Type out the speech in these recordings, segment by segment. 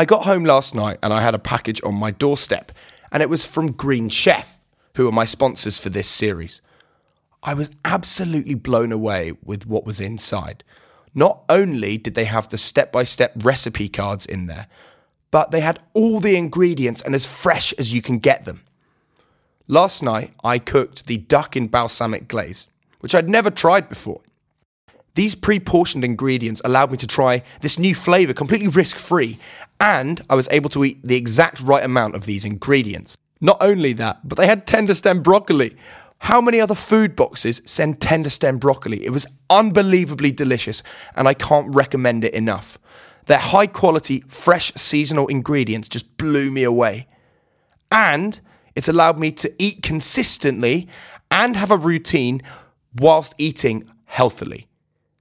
I got home last night and I had a package on my doorstep, and it was from Green Chef, who are my sponsors for this series. I was absolutely blown away with what was inside. Not only did they have the step by step recipe cards in there, but they had all the ingredients and as fresh as you can get them. Last night, I cooked the duck in balsamic glaze, which I'd never tried before. These pre portioned ingredients allowed me to try this new flavour completely risk free, and I was able to eat the exact right amount of these ingredients. Not only that, but they had tender stem broccoli. How many other food boxes send tender stem broccoli? It was unbelievably delicious, and I can't recommend it enough. Their high quality, fresh seasonal ingredients just blew me away. And it's allowed me to eat consistently and have a routine whilst eating healthily.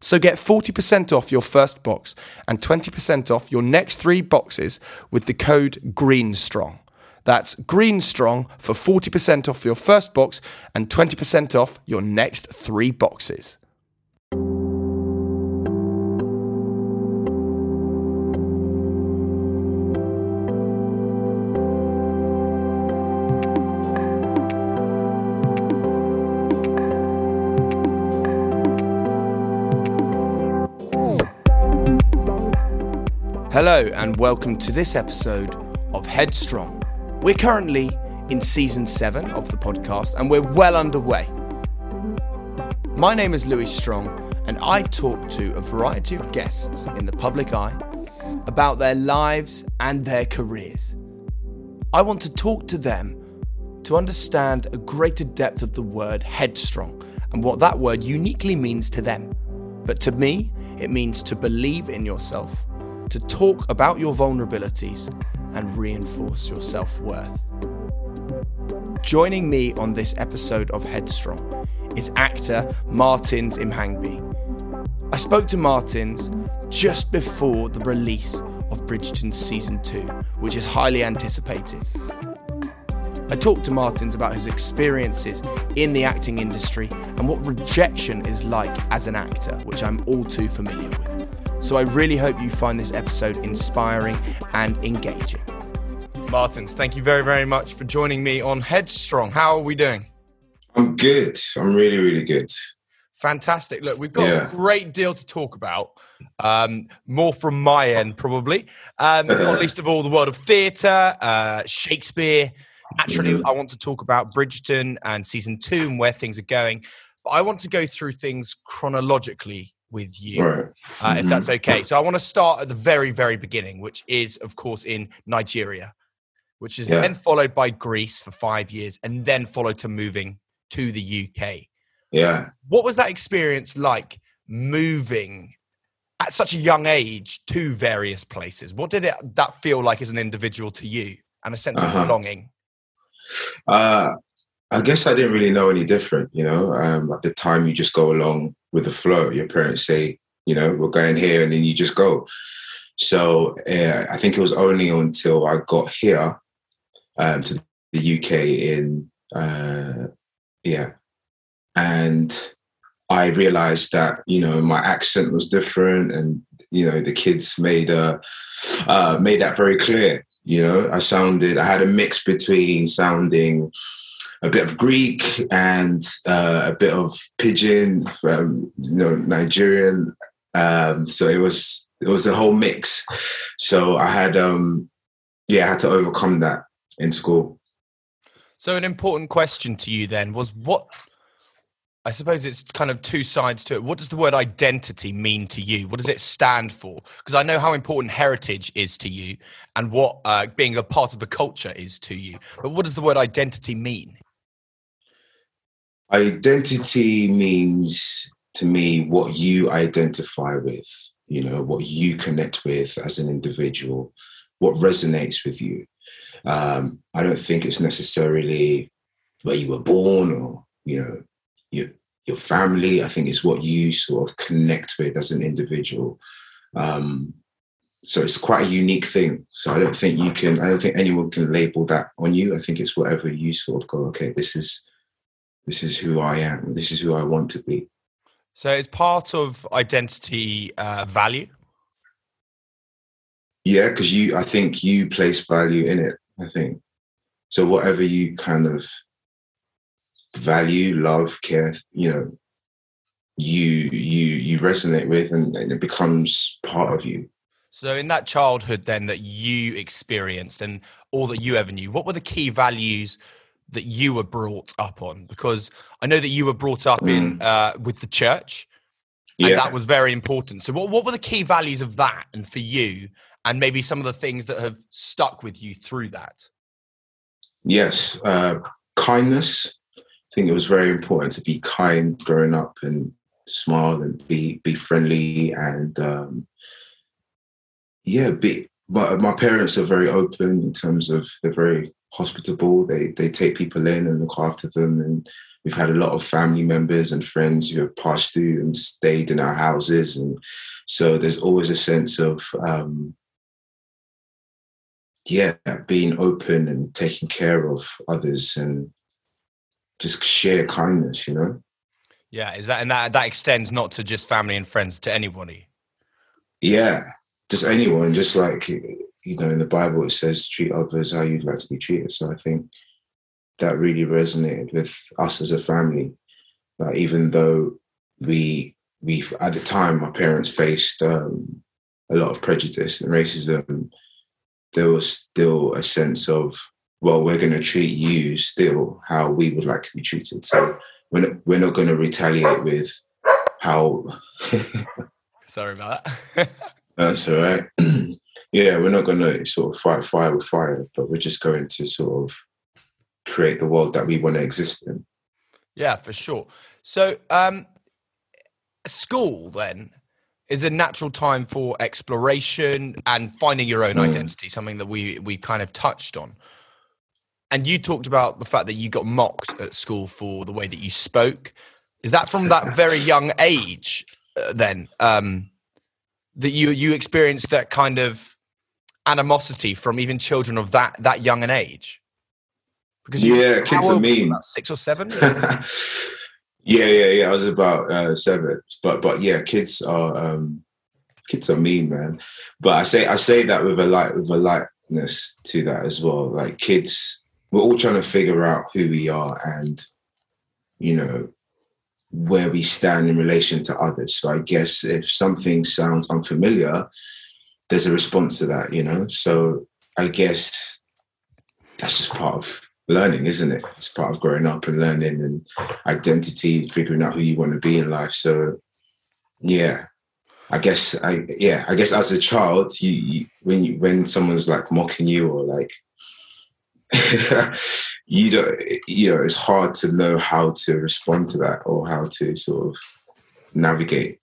So get 40% off your first box and 20% off your next three boxes with the code GREENSTRONG. That's GREENSTRONG for 40% off your first box and 20% off your next three boxes. Hello, and welcome to this episode of Headstrong. We're currently in season seven of the podcast, and we're well underway. My name is Louis Strong, and I talk to a variety of guests in the public eye about their lives and their careers. I want to talk to them to understand a greater depth of the word headstrong and what that word uniquely means to them. But to me, it means to believe in yourself to talk about your vulnerabilities and reinforce your self worth. Joining me on this episode of Headstrong is actor Martins Imhangbe. I spoke to Martins just before the release of Bridgerton Season 2, which is highly anticipated. I talked to Martins about his experiences in the acting industry and what rejection is like as an actor, which I'm all too familiar with. So I really hope you find this episode inspiring and engaging. Martins, thank you very, very much for joining me on Headstrong. How are we doing? I'm good. I'm really, really good. Fantastic. Look, we've got yeah. a great deal to talk about. Um, more from my end, probably. Um, not least of all, the world of theatre, uh, Shakespeare. Naturally, mm-hmm. I want to talk about Bridgerton and season two and where things are going. But I want to go through things chronologically with you, right. uh, if that's mm-hmm. okay. So I want to start at the very, very beginning, which is, of course, in Nigeria, which is yeah. then followed by Greece for five years, and then followed to moving to the UK. Yeah. What was that experience like moving at such a young age to various places? What did it that feel like as an individual to you, and a sense uh-huh. of belonging? Uh, I guess I didn't really know any different. You know, um, at the time, you just go along with the flow. Your parents say, you know, we're going here, and then you just go. So uh, I think it was only until I got here um, to the UK in uh, yeah, and I realized that you know my accent was different, and you know the kids made uh, uh, made that very clear. You know, I sounded I had a mix between sounding a bit of Greek and uh, a bit of pidgin, from, you know, Nigerian. Um, so it was it was a whole mix. So I had um, yeah, I had to overcome that in school. So an important question to you then was what I suppose it's kind of two sides to it. What does the word identity mean to you? What does it stand for? Because I know how important heritage is to you and what uh, being a part of the culture is to you. But what does the word identity mean? Identity means to me what you identify with, you know, what you connect with as an individual, what resonates with you. Um, I don't think it's necessarily where you were born or, you know, your your family. I think it's what you sort of connect with as an individual. Um, so it's quite a unique thing. So I don't think you can. I don't think anyone can label that on you. I think it's whatever you sort of go. Okay, this is this is who I am. This is who I want to be. So it's part of identity uh, value. Yeah, because you. I think you place value in it. I think so. Whatever you kind of value, love, care, you know, you you you resonate with and, and it becomes part of you. So in that childhood then that you experienced and all that you ever knew, what were the key values that you were brought up on? Because I know that you were brought up mm. in uh, with the church, and yeah. that was very important. So what what were the key values of that, and for you, and maybe some of the things that have stuck with you through that? Yes, uh, kindness, I think it was very important to be kind growing up and smile and be be friendly and um, yeah, be. But my parents are very open in terms of they're very hospitable. They they take people in and look after them, and we've had a lot of family members and friends who have passed through and stayed in our houses, and so there's always a sense of um, yeah, being open and taking care of others and just share kindness, you know? Yeah, is that and that that extends not to just family and friends, to anybody. Yeah, just anyone. Just like you know, in the Bible it says, "Treat others how you'd like to be treated." So I think that really resonated with us as a family. Like even though we we at the time my parents faced um, a lot of prejudice and racism, there was still a sense of well, we're going to treat you still how we would like to be treated. So we're not, we're not going to retaliate with how. Sorry about that. That's all right. yeah, we're not going to sort of fight fire with fire, but we're just going to sort of create the world that we want to exist in. Yeah, for sure. So, um, school then is a natural time for exploration and finding your own mm. identity, something that we we kind of touched on. And you talked about the fact that you got mocked at school for the way that you spoke. Is that from that very young age uh, then um, that you you experienced that kind of animosity from even children of that that young an age? Because yeah, kids are mean. Six or seven. yeah, yeah, yeah. I was about uh, seven, but but yeah, kids are um, kids are mean, man. But I say I say that with a light with a lightness to that as well. Like kids we're all trying to figure out who we are and you know where we stand in relation to others so i guess if something sounds unfamiliar there's a response to that you know? So i guess that's just part of learning isn't it? It's part of growing up and learning and identity figuring out who you want to be in life. So yeah i guess i yeah i guess as a child you, you when you when someone's like mocking you or like you don't you know it's hard to know how to respond to that or how to sort of navigate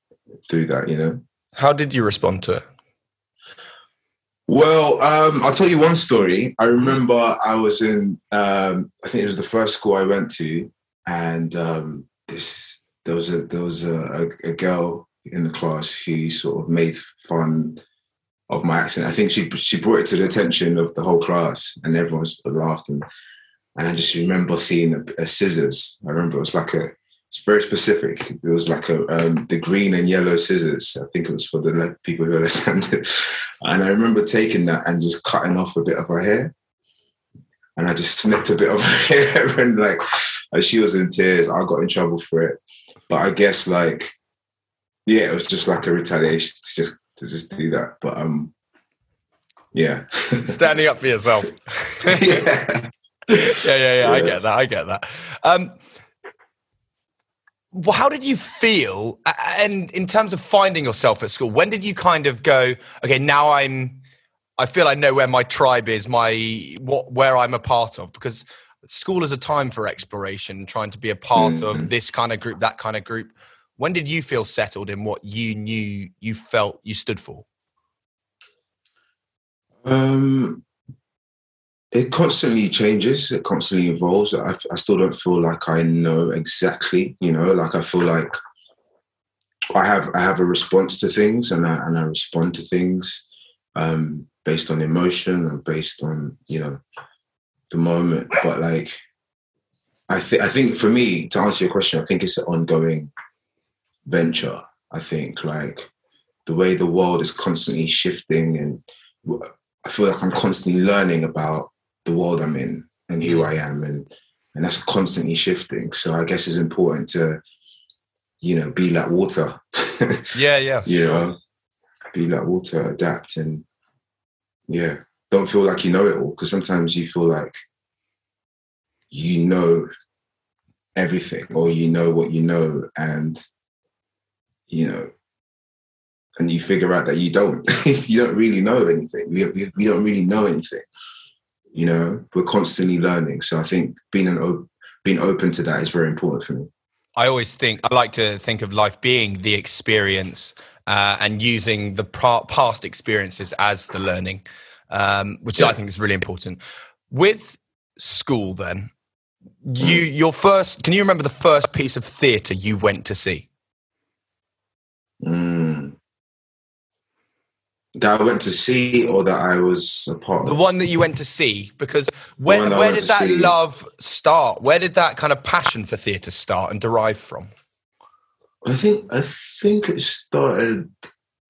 through that you know? How did you respond to it well um, i'll tell you one story i remember i was in um, i think it was the first school i went to and um, this there was a there was a, a, a girl in the class who sort of made fun of my accent. I think she she brought it to the attention of the whole class, and everyone laughed. And, and I just remember seeing a, a scissors. I remember it was like a it's very specific. It was like a um, the green and yellow scissors. I think it was for the people who understand it. And I remember taking that and just cutting off a bit of her hair. And I just snipped a bit of her hair and like she was in tears. I got in trouble for it. But I guess like yeah, it was just like a retaliation to just to just do that. But um yeah. Standing up for yourself. yeah. yeah, yeah, yeah. I get that. I get that. Um, how did you feel? And in terms of finding yourself at school, when did you kind of go, okay, now I'm, I feel I know where my tribe is, my what, where I'm a part of, because school is a time for exploration, trying to be a part mm-hmm. of this kind of group, that kind of group. When did you feel settled in what you knew you felt you stood for? Um, it constantly changes it constantly evolves. I, I still don't feel like i know exactly you know like i feel like i have i have a response to things and i, and I respond to things um, based on emotion and based on you know the moment. But like i think i think for me to answer your question i think it's an ongoing venture. I think like the way the world is constantly shifting and I feel like I'm constantly learning about the world I'm in and who mm. I am, and and that's constantly shifting. So I guess it's important to, you know, be like water. yeah, yeah. you sure. know, be like water, adapt, and yeah, don't feel like you know it all because sometimes you feel like you know everything or you know what you know and you know and you figure out that you don't you don't really know anything we, we, we don't really know anything you know, we're constantly learning. So I think being an being open to that is very important for me. I always think I like to think of life being the experience uh, and using the past experiences as the learning, um, which yeah. I think is really important. With school, then you your first. Can you remember the first piece of theatre you went to see? Mm that I went to see or that I was a part of? The one that you went to see, because where, where did that see. love start? Where did that kind of passion for theatre start and derive from? I think I think it started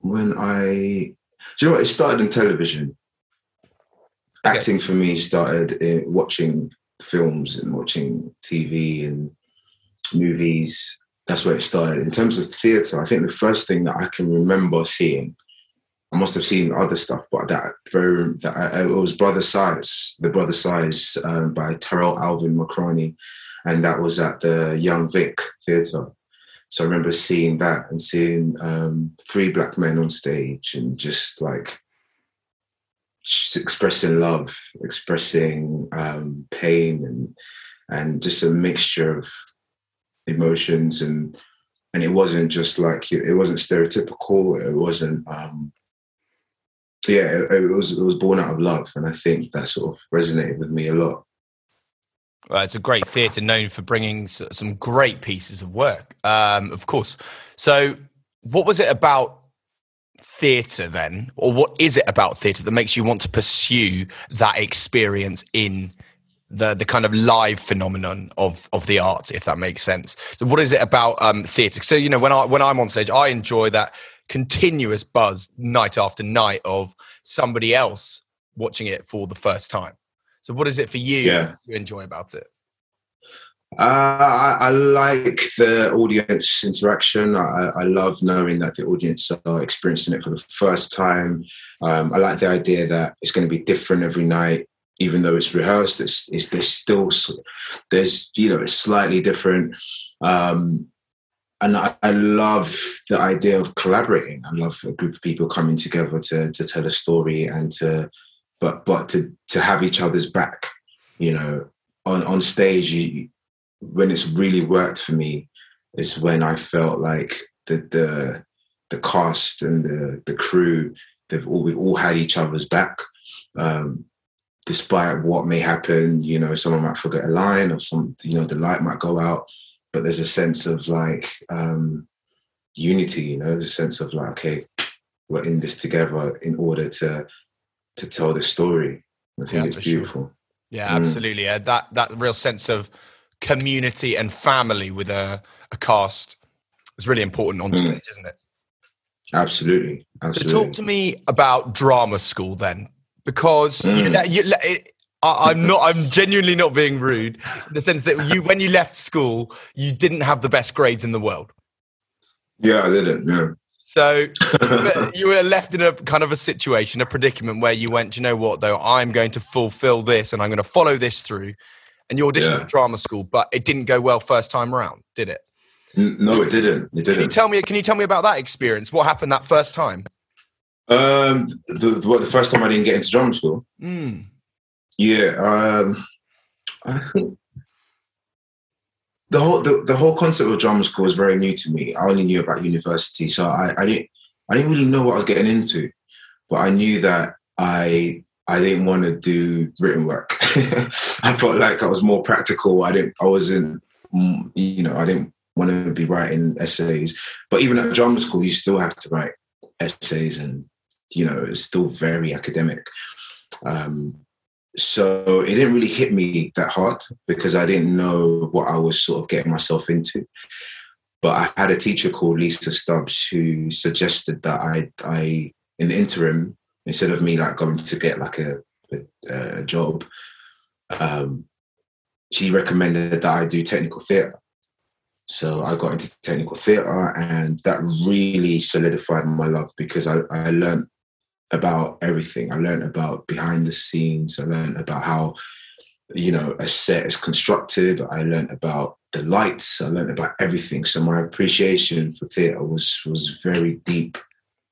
when I. Do you know what? It started in television. Okay. Acting for me started in watching films and watching TV and movies. That's where it started. In terms of theatre, I think the first thing that I can remember seeing I must have seen other stuff, but that very that I, it was Brother Size, the Brother Size um, by Tarell Alvin McCraney, and that was at the Young Vic Theatre. So I remember seeing that and seeing um, three black men on stage and just like expressing love, expressing um, pain, and and just a mixture of emotions and and it wasn't just like it wasn't stereotypical. It wasn't um, yeah, it, it, was it was born out of love, and I think that sort of resonated with me a lot. Well, it's a great theatre known for bringing some great pieces of work, um, of course. So, what was it about theatre then, or what is it about theatre that makes you want to pursue that experience in the the kind of live phenomenon of of the art, if that makes sense? So, what is it about um, theatre? So, you know, when I when I'm on stage, I enjoy that continuous buzz night after night of somebody else watching it for the first time. So, what is it for you yeah. you enjoy about it? Uh, I, I, like the audience interaction. I, I, love knowing that the audience are experiencing it for the first time. Um, I like the idea that it's going to be different every night, even though it's rehearsed. It's, it's there's still there's you know it's slightly different. Um, and I, I, love the idea of collaborating. I love a group of people coming together to to tell a story and to but but to to have each other's back. You know, on on stage, you, when it's really worked for me is when I felt like the the the cast and the the crew they've all we've all had each other's back. Um, despite what may happen, you know, someone might forget a line or some, you know, the light might go out but there's a sense of like um, unity. You know, there's a sense of like, okay, we're in this together in order to to tell the story. I think Yeah, it's for sure. beautiful. Yeah, Mm. absolutely. Yeah, that that real sense of community and family with a, a cast is really important on Mm. stage, isn't it? Absolutely, absolutely. So talk to me about drama school then, because you, Mm. you, le- it, I, I'm not. I'm genuinely not being rude in the sense that you, when you left school, you didn't have the best grades in the world. yeah, I didn't. No. So you were left in a kind of a situation, a predicament where you went, "Do you know what though, I'm going to fulfill this and I'm going to follow this through. And you auditioned Yeah. for drama school, but it didn't go well first time around, did it? No, it didn't. It Can you tell me? Can you tell me about that experience? What happened that first time? Um, the, the, what, the first time I didn't get into drama school. Mm. Yeah, um, I think the whole the, the whole concept of drama school was very new to me. I only knew about university, so I, I didn't I didn't really know what I was getting into. But I knew that I I didn't want to do written work. I felt like I was more practical. I didn't I wasn't mm, you know I didn't want to be writing essays. But even at drama school, you still have to write essays, and you know it's still very academic. Um, so it didn't really hit me that hard because I didn't know what I was sort of getting myself into. But I had a teacher called Lisa Stubbs who suggested that I, I in the interim, instead of me like going to get like a, a, a job, um, she recommended that I do technical theatre. So I got into technical theatre, and that really solidified my love because I, I learned about everything. I learned about behind the scenes. I learned about how, you know, a set is constructed. I learned about the lights. I learned about everything. So my appreciation for theatre was was very deep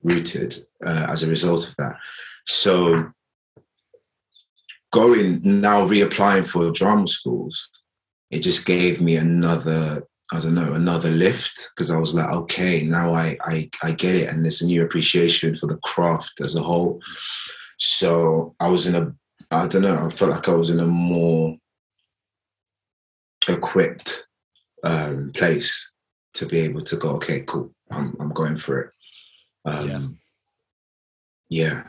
rooted uh, as a result of that. So going now reapplying for drama schools, it just gave me another I don't know, another lift because I was like, okay, now I, I I get it, and there's a new appreciation for the craft as a whole. So I was in a, I don't know, I felt like I was in a more equipped um, place to be able to go, okay, cool, I'm I'm going for it. Um, yeah.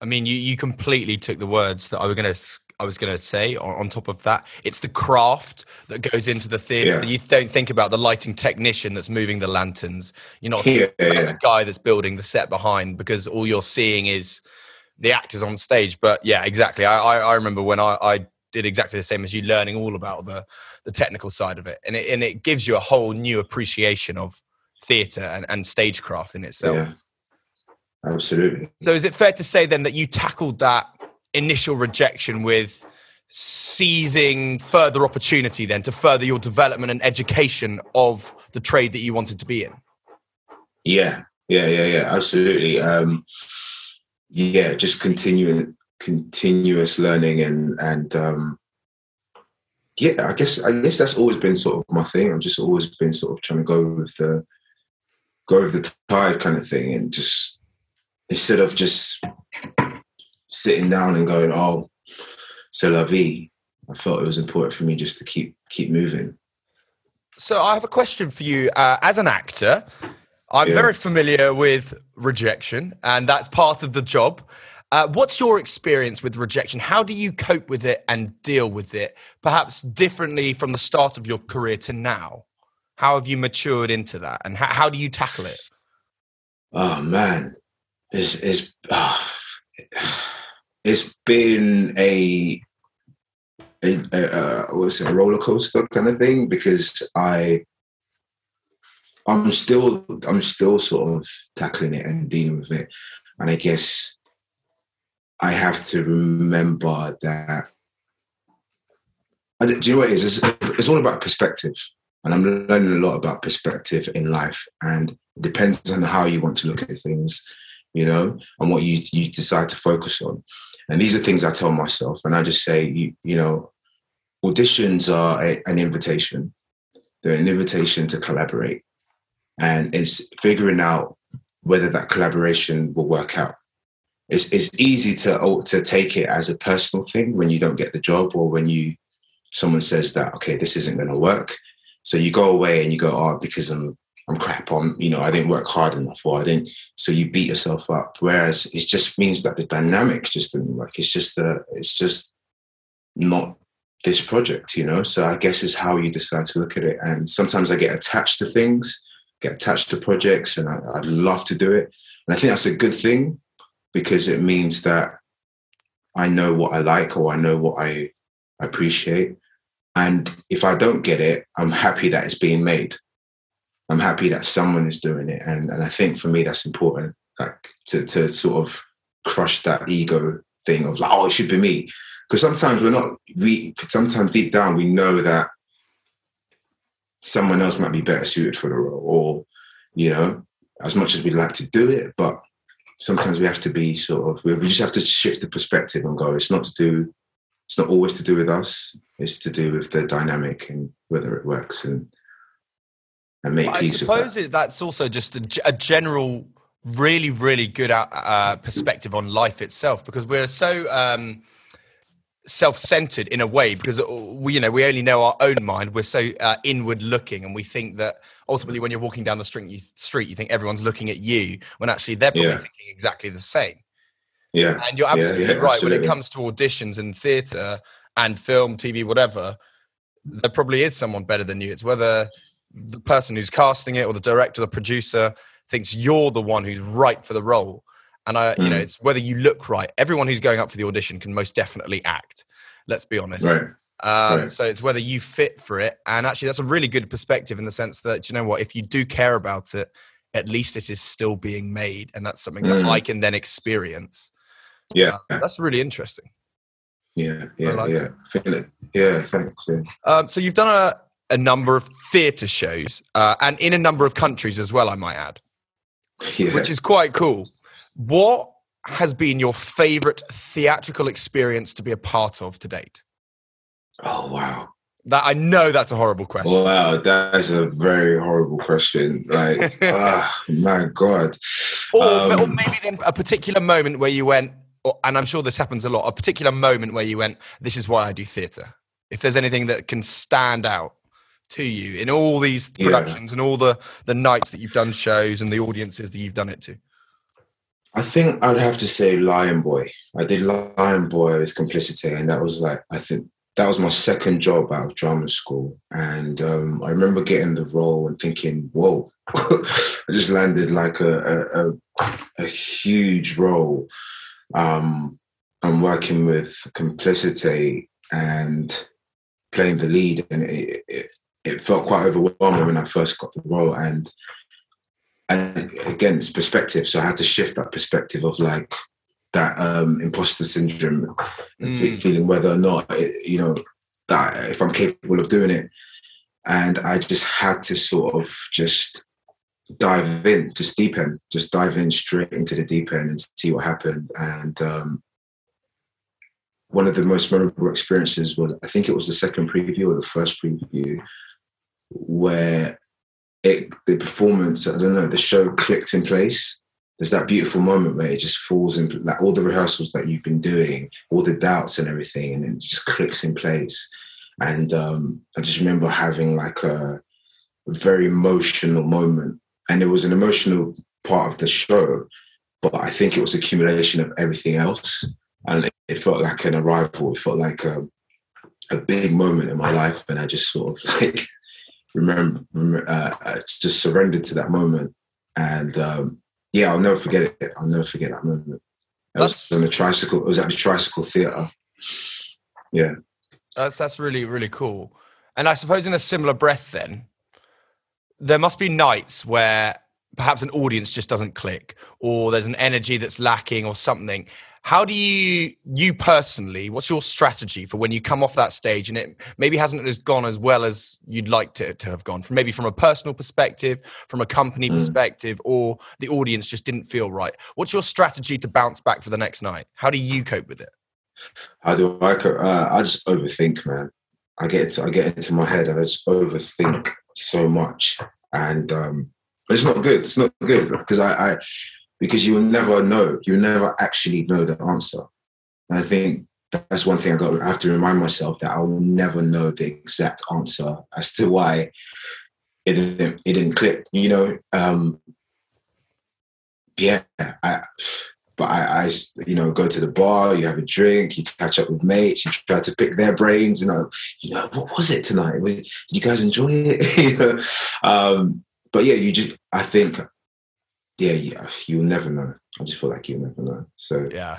I mean, you you completely took the words that I was gonna s- I was gonna say. On, on top of that, it's the craft that goes into the theatre. Yeah. You don't think about the lighting technician that's moving the lanterns. You're not Yeah, thinking about yeah. the guy that's building the set behind because all you're seeing is the actors on stage. But yeah, exactly. I I, I remember when I, I did exactly the same as you, learning all about the the technical side of it, and it and it gives you a whole new appreciation of theatre and, and stagecraft in itself. Yeah. Absolutely. So is it fair to say then that you tackled that initial rejection with seizing further opportunity then to further your development and education of the trade that you wanted to be in? Yeah, yeah, yeah, yeah, absolutely. Um, yeah, just continuing, continuous learning, and and um, yeah, I guess I guess that's always been sort of my thing. I've just always been sort of trying to go with the go with the tide kind of thing, and just instead of just sitting down and going, "Oh, c'est la vie," I felt it was important for me just to keep keep moving. So I have a question for you uh, as an actor. I'm Yeah. very familiar with rejection, and that's part of the job. Uh, what's your experience with rejection? How do you cope with it and deal with it, perhaps differently from the start of your career to now? How have you matured into that, and how, how do you tackle it? Oh man, it's it's ah, it's been a a, a uh, what's it, a roller coaster kind of thing because I I'm still I'm still sort of tackling it and dealing with it, and I guess I have to remember that. Do you know what it is? It's, it's all about perspective. And I'm learning a lot about perspective in life. And it depends on how you want to look at things, you know, and what you, you decide to focus on. And these are things I tell myself. And I just say, you, you know, auditions are a, an invitation. They're an invitation to collaborate. And it's figuring out whether that collaboration will work out. It's, it's easy to, oh, to take it as a personal thing when you don't get the job or when you someone says that, okay, this isn't going to work. So you go away and you go, oh, because I'm I'm crap on, you know, I didn't work hard enough or I didn't. So you beat yourself up. Whereas it just means that the dynamic just didn't work. It's just the, it's just not this project, you know? So I guess it's how you decide to look at it. And sometimes I get attached to things, get attached to projects and I, I love to do it. And I think that's a good thing because it means that I know what I like or I know what I appreciate. And if I don't get it, I'm happy that it's being made. I'm happy that someone is doing it. And, and I think for me, that's important, like to, to sort of crush that ego thing of like, oh, it should be me. Because sometimes we're not, we, sometimes deep down, we know that someone else might be better suited for the role or, you know, as much as we'd like to do it, but sometimes we have to be sort of, we just have to shift the perspective and go, it's not to do, it's not always to do with us. It's to do with the dynamic and whether it works and, and make I suppose that. that's also just a general, really, really good uh, uh, perspective on life itself because we're so um, self-centered in a way because uh, we, you know, we only know our own mind. We're so uh, inward-looking, and we think that ultimately, when you're walking down the street, you, street, you think everyone's looking at you when actually they're probably Yeah. thinking exactly the same. Yeah. And you're absolutely yeah, right. When it comes to auditions and theatre and film, TV, whatever, there probably is someone better than you. It's whether the person who's casting it or the director, the producer thinks you're the one who's right for the role. And I, you know, Mm. it's whether you look right. Everyone who's going up for the audition can most definitely act. Let's be honest. Right. Um, Right. So it's whether you fit for it. And actually, that's a really good perspective in the sense that, you know what, if you do care about it, at least it is still being made. And that's something that Mm. I can then experience. Yeah. Uh, that's really interesting. Yeah. Yeah. like yeah. it. Feel it. Yeah. Thanks. Yeah. Um, so you've done a, a number of theatre shows uh, and in a number of countries as well, I might add, yeah. which is quite cool. What has been your favourite theatrical experience to be a part of to date? oh, wow. That I know that's a horrible question. Wow. That's a very horrible question. Like, ah, my God. Or, or Um, maybe then a particular moment where you went, or, and I'm sure this happens a lot, a particular moment where you went, this is why I do theatre. If there's anything that can stand out to you in all these Yeah. productions and all the, the nights that you've done shows and the audiences that you've done it to. I think I'd have to say Lion Boy. I did Lion Boy with Complicité, and that was like I think that was my second job out of drama school. And um, I remember getting the role and thinking, "Whoa!" I just landed like a a, a, a huge role. Um, I'm working with Complicité and playing the lead, and it, it, it felt quite overwhelming when I first got the role. And and again, it's perspective. So I had to shift that perspective of like that um, imposter syndrome, Mm. feeling whether or not it, you know that if I'm capable of doing it. And I just had to sort of just dive in, just deep end, just dive in straight into the deep end and see what happened. And um, one of the most memorable experiences was, I think it was the second preview or the first preview, where it the performance, I don't know, the show clicked in place. There's that beautiful moment where it just falls in, like all the rehearsals that you've been doing, all the doubts and everything, and it just clicks in place. And um, I just remember having like a very emotional moment, and it was an emotional part of the show, but I think it was accumulation of everything else, and it, it felt like an arrival. It felt like a, a big moment in my life, and I just sort of like remember, remember uh, uh, just surrendered to that moment, and um, yeah, I'll never forget it. I'll never forget that moment. It was on the tricycle. It was at the tricycle theatre. Yeah. That's that's really really cool. And I suppose in a similar breath, then there must be nights where perhaps an audience just doesn't click, or there's an energy that's lacking, or something. How do you you personally? What's your strategy for when you come off that stage and it maybe hasn't as gone as well as you'd like to, to have gone? From maybe from a personal perspective, from a company Mm. perspective, or the audience just didn't feel right. What's your strategy to bounce back for the next night? How do you cope with it? How do I? co- Uh, I just overthink, man. I get into, I get into my head and I just overthink so much, and um, it's not good. It's not good because I, I because you will never know. You will never actually know the answer. And I think that's one thing I got. I have to remind myself that I'll never know the exact answer as to why it didn't it didn't click. You know, um, yeah, I, but I, I, you know, go to the bar, you have a drink, you catch up with mates, you try to pick their brains. You know, you know, what was it tonight? Did you guys enjoy it? you know, um, but yeah, you just, I think, yeah, yeah, you'll never know. I just feel like you'll never know. So yeah,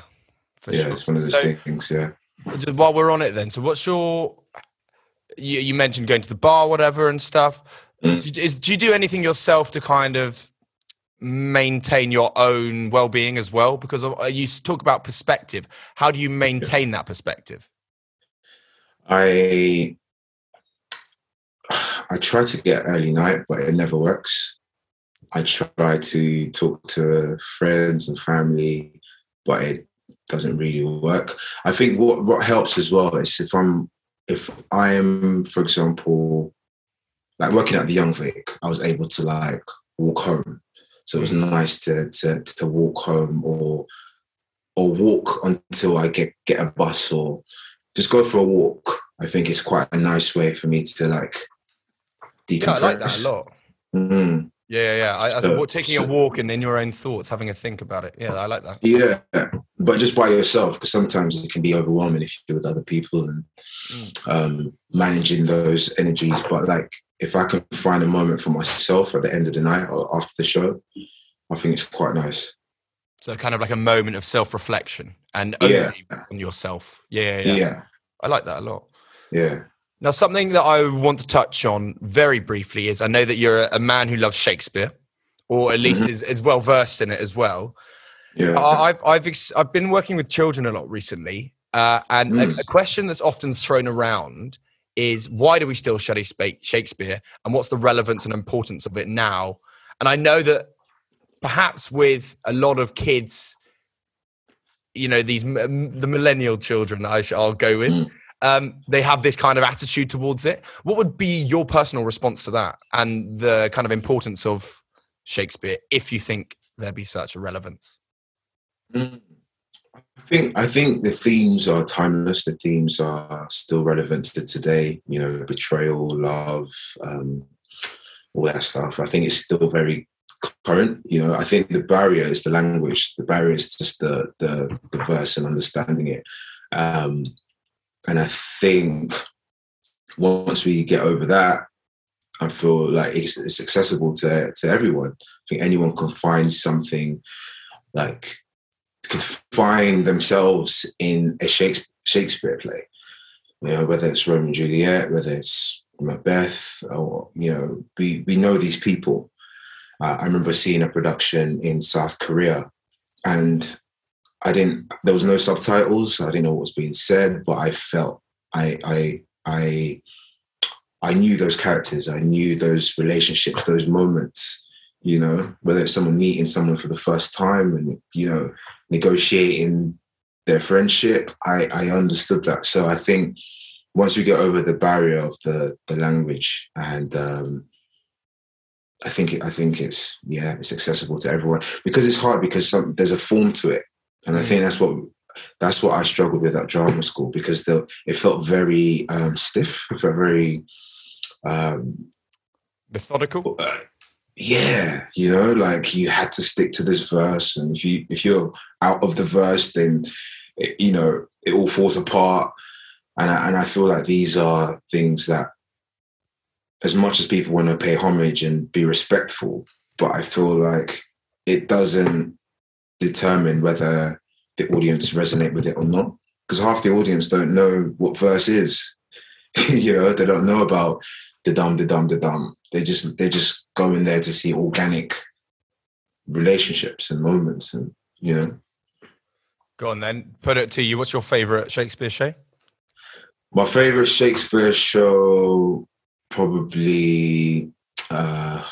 yeah, sure. it's one of those so, things. Yeah. While we're on it, then, so what's your? You, you mentioned going to the bar, whatever, and stuff. Mm. Is, do you do anything yourself to kind of maintain your own well-being as well because uh, you talk about perspective how do you maintain that perspective i i try to get early night but it never works i try to talk to friends and family but it doesn't really work i think what what helps as well is if i'm if i'm for example like working at the young vic i was able to like walk home so it was nice to to to walk home or or walk until I get get a bus or just go for a walk. I think it's quite a nice way for me to like decompress. Yeah, I like that a lot. Mm. Yeah, yeah, yeah. I, so, I, taking a walk and in your own thoughts, having a think about it. Yeah, I like that. Yeah, but just by yourself, because sometimes it can be overwhelming if you're with other people and mm. um, managing those energies. But like if I can find a moment for myself at the end of the night or after the show, I think it's quite nice. So kind of like a moment of self-reflection and yeah. on yourself. Yeah, yeah, yeah. I like that a lot. Yeah. Now, something that I want to touch on very briefly is I know that you're a man who loves Shakespeare, or at least mm-hmm. is, is well versed in it as well. Yeah. I've I've ex- I've been working with children a lot recently, uh, and mm. a, a, question that's often thrown around is why do we still study Shakespeare and what's the relevance and importance of it now? And I know that perhaps with a lot of kids, you know, these the millennial children, I will go with, mm. Um, they have this kind of attitude towards it. What would be your personal response to that and the kind of importance of Shakespeare if you think there be such a relevance? Mm. I think I think the themes are timeless. The themes are still relevant to today. You know, betrayal, love, um, all that stuff. I think it's still very current. You know, I think the barrier is the language. The barrier is just the the, the verse and understanding it. Um, and I think once we get over that, I feel like it's, it's accessible to to everyone. I think anyone can find something like could find themselves in a Shakespeare play. You know, whether it's Romeo and Juliet, whether it's Macbeth, or you know, we we know these people. Uh, I remember seeing a production in South Korea, and I didn't. There was no subtitles. I didn't know what was being said, but I felt I I I I knew those characters. I knew those relationships, those moments. You know, whether it's someone meeting someone for the first time, and you know, negotiating their friendship. I, I understood that. So I think once we get over the barrier of the the language and um, I think it, I think it's yeah it's accessible to everyone because it's hard because some, there's a form to it and I think that's what that's what I struggled with at drama school because the, it felt very um, stiff it felt very um, methodical? uh, yeah you know like you had to stick to this verse and if you if you're out of the verse then it, you know it all falls apart. And I, and I feel like these are things that as much as people want to pay homage and be respectful but i feel like it doesn't determine whether the audience resonate with it or not because half the audience don't know what verse is you know they don't know about the dum the dum the dum they just they just go in there to see organic relationships and moments, and you know. Go on then. Put it to you. What's your favorite Shakespeare show? My favorite Shakespeare show, probably. Uh,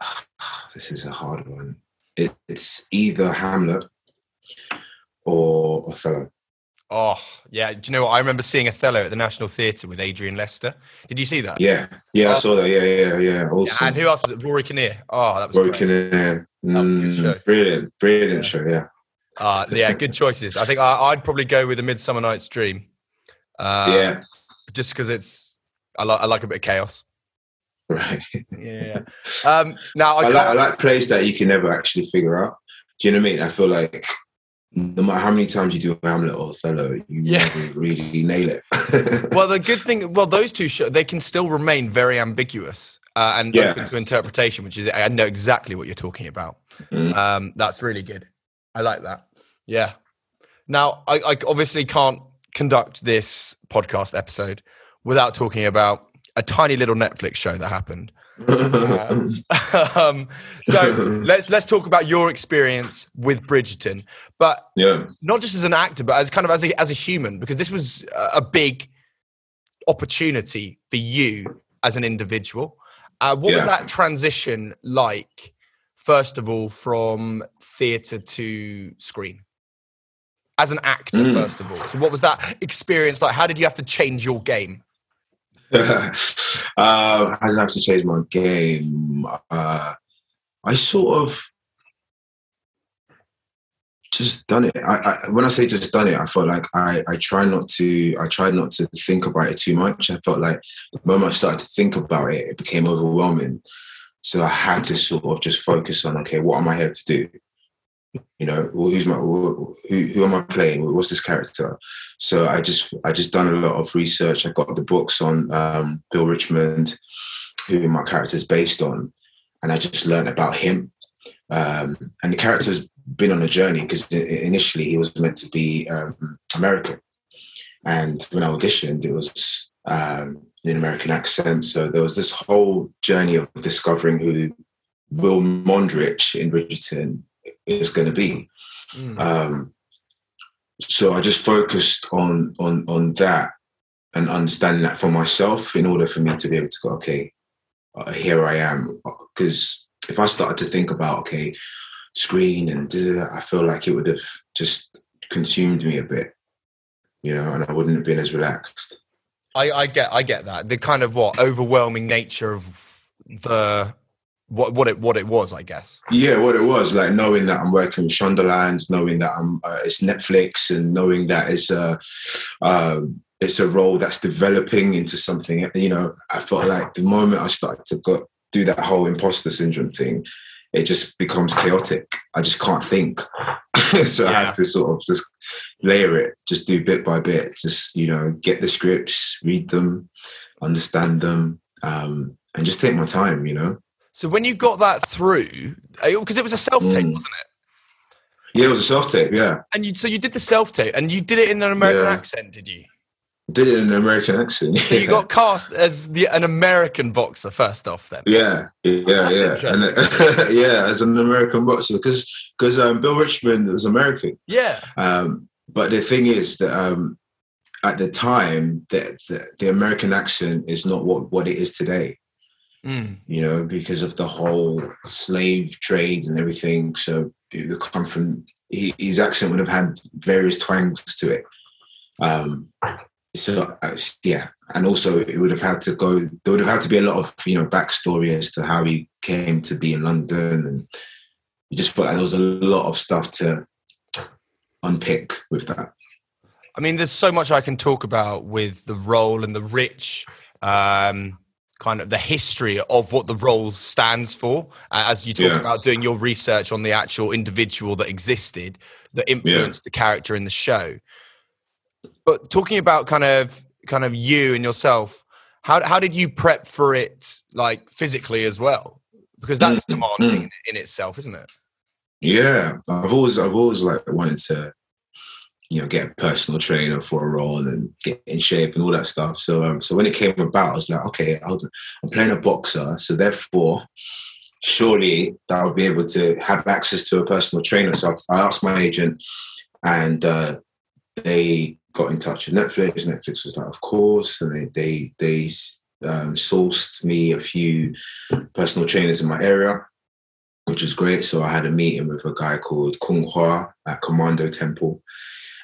this is a hard one. It, it's either Hamlet or Othello. Oh, yeah. Do you know what? I remember seeing Othello at the National Theatre with Adrian Lester. Did you see that? Yeah. Yeah, oh. I saw that. Yeah, yeah, yeah. Awesome. And who else was it? Rory Kinnear. Oh, that was Rory great. Kinnear. Mm, brilliant. Brilliant yeah. show, yeah. Uh, yeah, good choices. I think I, would probably go with A Midsummer Night's Dream. Uh, yeah. Just because it's, I, li- I like a bit of chaos. Right. Yeah. Um, now I, I, like I like plays that you can never actually figure out. Do you know what I mean? I feel like no matter how many times you do Hamlet or Othello, you Yeah. never really nail it. well, the good thing, well, those two show they can still remain very ambiguous uh, and Yeah. open to interpretation, which is I know exactly what you're talking about. Mm. Um, that's really good. I like that. Yeah. Now, I, I obviously can't conduct this podcast episode without talking about a tiny little Netflix show that happened. Um, um, so let's let's talk about your experience with Bridgerton, but yeah. not just as an actor, but as kind of as a as a human, because this was a- big opportunity for you as an individual. Uh, what was that transition like? First of all, from theatre to screen, as an actor, Mm. first of all. So, what was that experience like? How did you have to change your game? uh, I didn't have to change my game. Uh, I sort of just done it. I, I when I say just done it, I felt like I, I try not to I tried not to think about it too much. I felt like the moment I started to think about it, it became overwhelming. So I had to sort of just focus on okay, what am I here to do? You know, who- who's my who, who am I playing? What's this character? So I just I just done a lot of research. I got the books on um, Bill Richmond, who my character is based on, and I just learned about him. Um, and the character's been on a journey because initially he was meant to be um, American, and when I auditioned, it was um, in an American accent. So there was this whole journey of discovering who Will Mondrich in Bridgerton is going to be. Mm. Um, so I just focused on on on that and understanding that for myself in order for me to be able to go, okay, uh, here I am. Because if I started to think about, okay, screen and I feel like it would have just consumed me a bit, you know, and I wouldn't have been as relaxed. I, I get I get that the kind of what overwhelming nature of the what what it what it was, I guess. Yeah, what it was like knowing that I'm working with Shondaland, knowing that I'm uh, it's Netflix, and knowing that it's a um, it's a role that's developing into something. You know, I felt like the moment I started to go do that whole imposter syndrome thing, it just becomes chaotic. I just can't think, so I have to sort of just layer it, just do bit by bit, just you know, get the scripts, read them, understand them, um, and just take my time. You know. So when you got that through, because it was a self tape, Mm. wasn't it? Yeah, it was a self tape. Yeah. And you so you did the self tape, and you did it in an American Yeah. accent, did you? Did it in an American accent. So you got cast as the an American boxer first off, then. yeah, yeah, That's yeah, and, yeah, as an American boxer because because um, Bill Richmond was American. Yeah. Um, but the thing is that um, at the time, the, the the American accent is not what what it is today. Mm. You know, because of the whole slave trade and everything. So the come from his accent would have had various twangs to it. Um, so uh, yeah, and also it would have had to go. There would have had to be a lot of you know backstory as to how he came to be in London, and you just felt like there was a lot of stuff to unpick with that. I mean, there's so much I can talk about with the role and the rich um, kind of the history of what the role stands for. Uh, as you talk Yeah. about doing your research on the actual individual that existed that influenced the character in the show. But talking about kind of kind of you and yourself, how how did you prep for it, like physically as well? Because that's Mm, demanding in itself, isn't it? Yeah, I've always I've always like wanted to, you know, get a personal trainer for a role and get in shape and all that stuff. So um, so when it came about, I was like, okay, I'll, I'm playing a boxer, so therefore, surely that I'll be able to have access to a personal trainer. So I, I asked my agent, and uh, they got in touch with Netflix. Netflix was like, of course, and they they they um, sourced me a few personal trainers in my area which was great. So I had a meeting with a guy called Kung Hua at Commando Temple,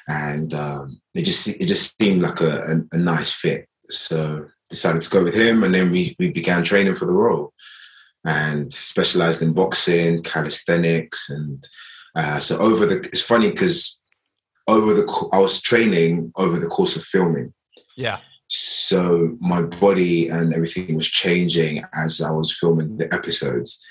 and um, it just it just seemed like a, a, a nice fit. So decided to go with him, and then we we began training for the role, and specialized in boxing, calisthenics, and uh, so over the. It's funny because over the I was training over the course of filming. Yeah. so my body and everything was changing as I was filming the episodes.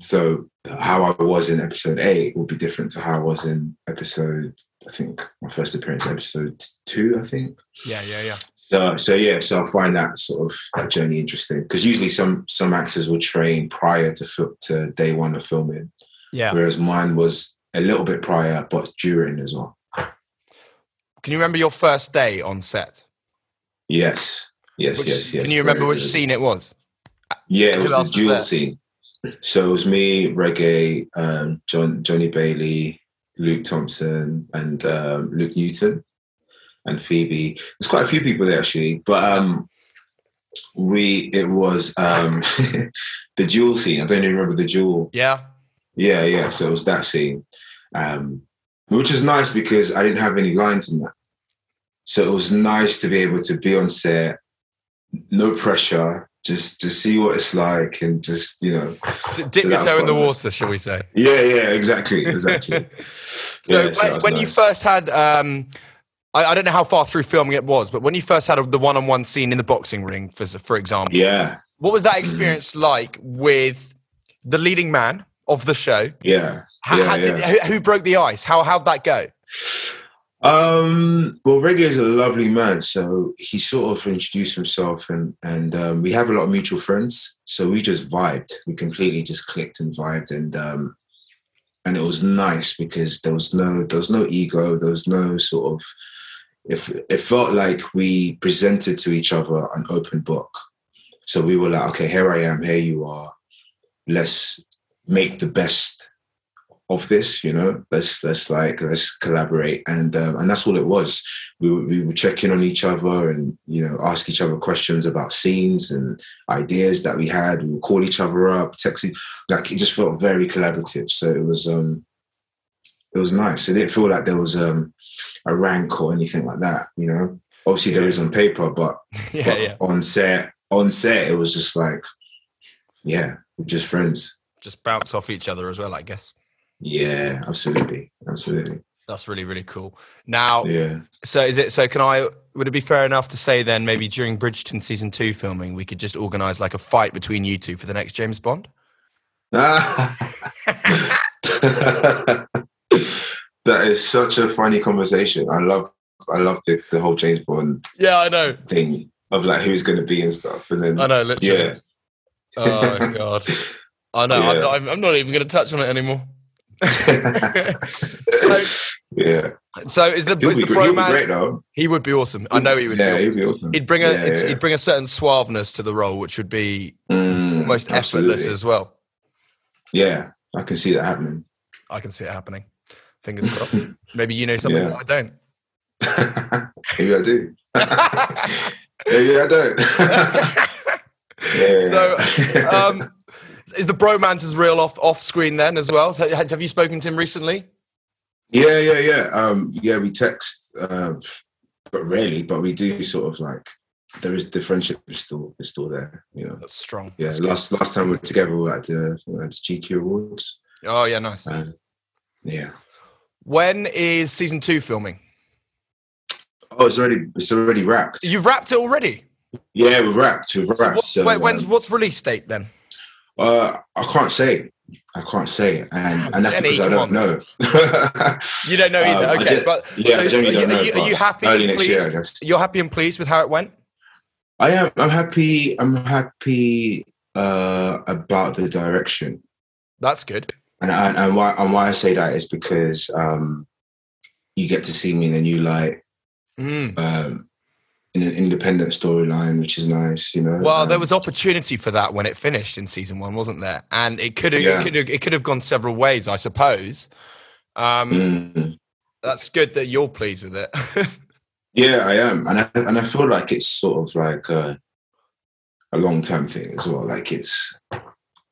So how I was in episode eight will be different to how I was in episode. I think my first appearance, episode two. I think. Yeah, yeah, yeah. So, so yeah, so I find that sort of that journey interesting because usually some some actors will train prior to to day one of filming, Yeah. whereas mine was a little bit prior, but during as well. Can you remember your first day on set? Yes, yes, Which- yes, yes. Can you remember which scene it was? Yeah, it was the duel scene. So it was me, Regé, um, John, Johnny Bailey, Luke Thompson, and um, Luke Newton, and Phoebe. There's quite a few people there actually, but um, we it was um, the duel scene. I don't even remember the duel. Yeah. Yeah, yeah. So it was that scene, um, which is nice because I didn't have any lines in that. So it was nice to be able to be on set, no pressure, just to see what it's like, and just you know, dip So your toe in the nice. water, shall we say? yeah, yeah, exactly, exactly. So Yeah, when, when you first had, um, I, I don't know how far through filming it was, but when you first had the one-on-one scene in the boxing ring, for for example, yeah, what was that experience like with the leading man of the show? yeah, How, yeah, how yeah. Who, who broke the ice? How how'd that go? Um, well, Regé is a lovely man, so he sort of introduced himself, and and um, we have a lot of mutual friends, so we just vibed. We completely just clicked and vibed, and um, and it was nice because there was no there was no ego, there was no sort of. If it felt like we presented to each other an open book, so we were like, okay, here I am, here you are. Let's make the best of this you know let's let's like let's collaborate. And um, and that's all it was. We would, we would check in on each other and you know ask each other questions about scenes and ideas that we had. We would call each other up text each- like it just felt very collaborative. So it was um it was nice. It didn't feel like there was um a rank or anything like that you know? Obviously there is on paper but, Yeah, but yeah. on set on set it was just like yeah we're just friends. Just bounce off each other as well, I guess. Yeah absolutely absolutely That's really really cool. Now, yeah so is it? So can I? Would it be fair enough to say then maybe during Bridgerton season two filming we could just organise like a fight between you two for the next James Bond? that is such a funny conversation. I love, I love the, the whole James Bond Yeah, I know. thing of like who's going to be and stuff, and then I know. Literally. yeah, Oh god. I know. I'm, not, I'm, I'm not even going to touch on it anymore. yeah. So is the, He'll is be, the great. He'll be great though. He would be awesome. I know he would. Yeah, be he'd awesome. be awesome. He'd bring a Yeah, it's, yeah. he'd bring a certain suaveness to the role, which would be Mm, almost effortless as well. Yeah, I can see that happening. I can see it happening. Fingers crossed. Maybe you know something Yeah. that I don't. Maybe I do. Maybe I don't. So, yeah. um, is the bromance is real off off screen then as well? So have you spoken to him recently? Yeah, yeah, yeah. Um, yeah, we text, uh, but rarely. But we do sort of like there is the friendship is still is still there. You know. That's strong. Yeah. That's good. last last time we were together, we were at the, we were at the GQ Awards. Oh yeah, nice. Um, yeah. When is season two filming? Oh, it's already it's already wrapped. You've wrapped it already. yeah, we've wrapped. We've wrapped. What, so, wait, when's um, what's release date then? Uh, I can't say. I can't say, and and that's Jenny, because I don't on. know. You don't know either. Um, okay, ju- but yeah, so I genuinely are, you, don't know. are, you, are you happy? Early next year, I guess. You're happy and pleased with how it went? I am. I'm happy. I'm happy uh, about the direction, That's good. and and, and why and why I say that is because um, you get to see me in a new light, Mm. um, in an independent storyline, which is nice. You know. Well, there Um, was opportunity for that when it finished in season one, wasn't there? And it could have, Yeah. it could have, it could have gone several ways, I suppose. Um, mm, That's good that you're pleased with it. yeah, I am, and I and I feel like it's sort of like a, a long term thing as well. Like it's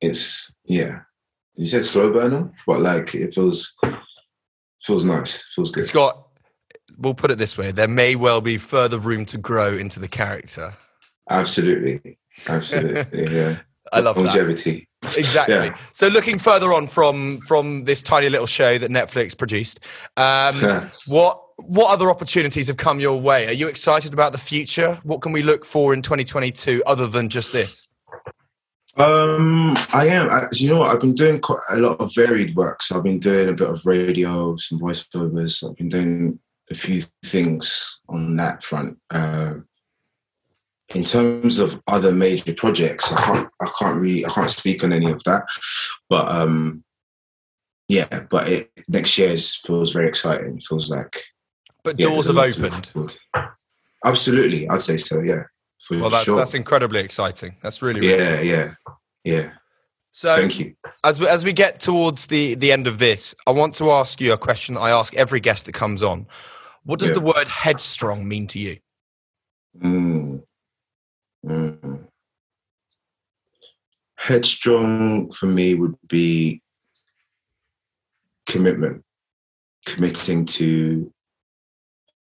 it's yeah. You said slow burner, but like it feels feels nice. Feels good. it's got. We'll put it this way: there may well be further room to grow into the character. Absolutely. Absolutely. Yeah. I love that. Longevity. Exactly. Yeah. So, looking further on from from this tiny little show that Netflix produced, um, what what other opportunities have come your way? Are you excited about the future? What can we look for in 2022 other than just this? Um, I am. I, you know what? I've been doing quite a lot of varied work. So I've been doing a bit of radio, some voiceovers. I've been doing a few things on that front. Um, in terms of other major projects, I can't. I can't really. I can't speak on any of that. But um, yeah. But it, next year feels very exciting. It feels like. But yeah, doors have a lot to look opened. Absolutely, I'd say so. Yeah. For Well, that's sure. that's incredibly exciting. That's really, really yeah, yeah, yeah. So Thank you. as we, as we get towards the the end of this, I want to ask you a question that I ask every guest that comes on. What does Yeah. the word headstrong mean to you? Mm. Mm. Headstrong for me would be commitment, committing to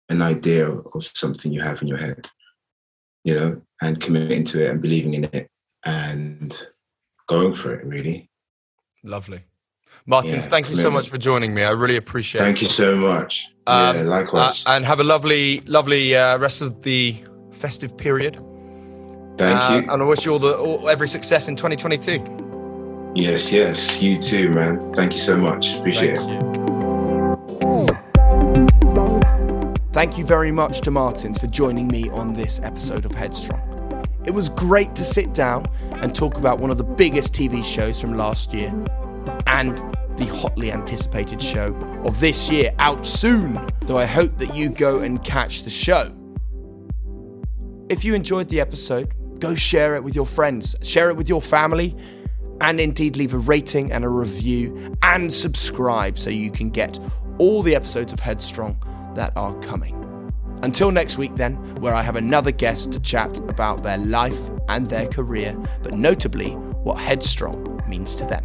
an idea of something you have in your head, you know, and committing to it and believing in it and going for it, really. Lovely. Martins, Yeah, thank you so much for joining me. I really appreciate Thank it. Thank you so much. Um, yeah, likewise. Uh, and have a lovely, lovely uh, rest of the festive period. Thank Uh, you. And I wish you all the all, every success in 2022. Yes, yes. You too, man. Thank you so much. Appreciate Thank it. you. Thank you very much to Martins for joining me on this episode of Headstrong. It was great to sit down and talk about one of the biggest TV shows from last year and the hotly anticipated show of this year out soon. So I hope that you go and catch the show. If you enjoyed the episode, go share it with your friends, share it with your family, and indeed leave a rating and a review and subscribe so you can get all the episodes of Headstrong that are coming. Until next week, then, where I have another guest to chat about their life and their career, but notably what Headstrong means to them.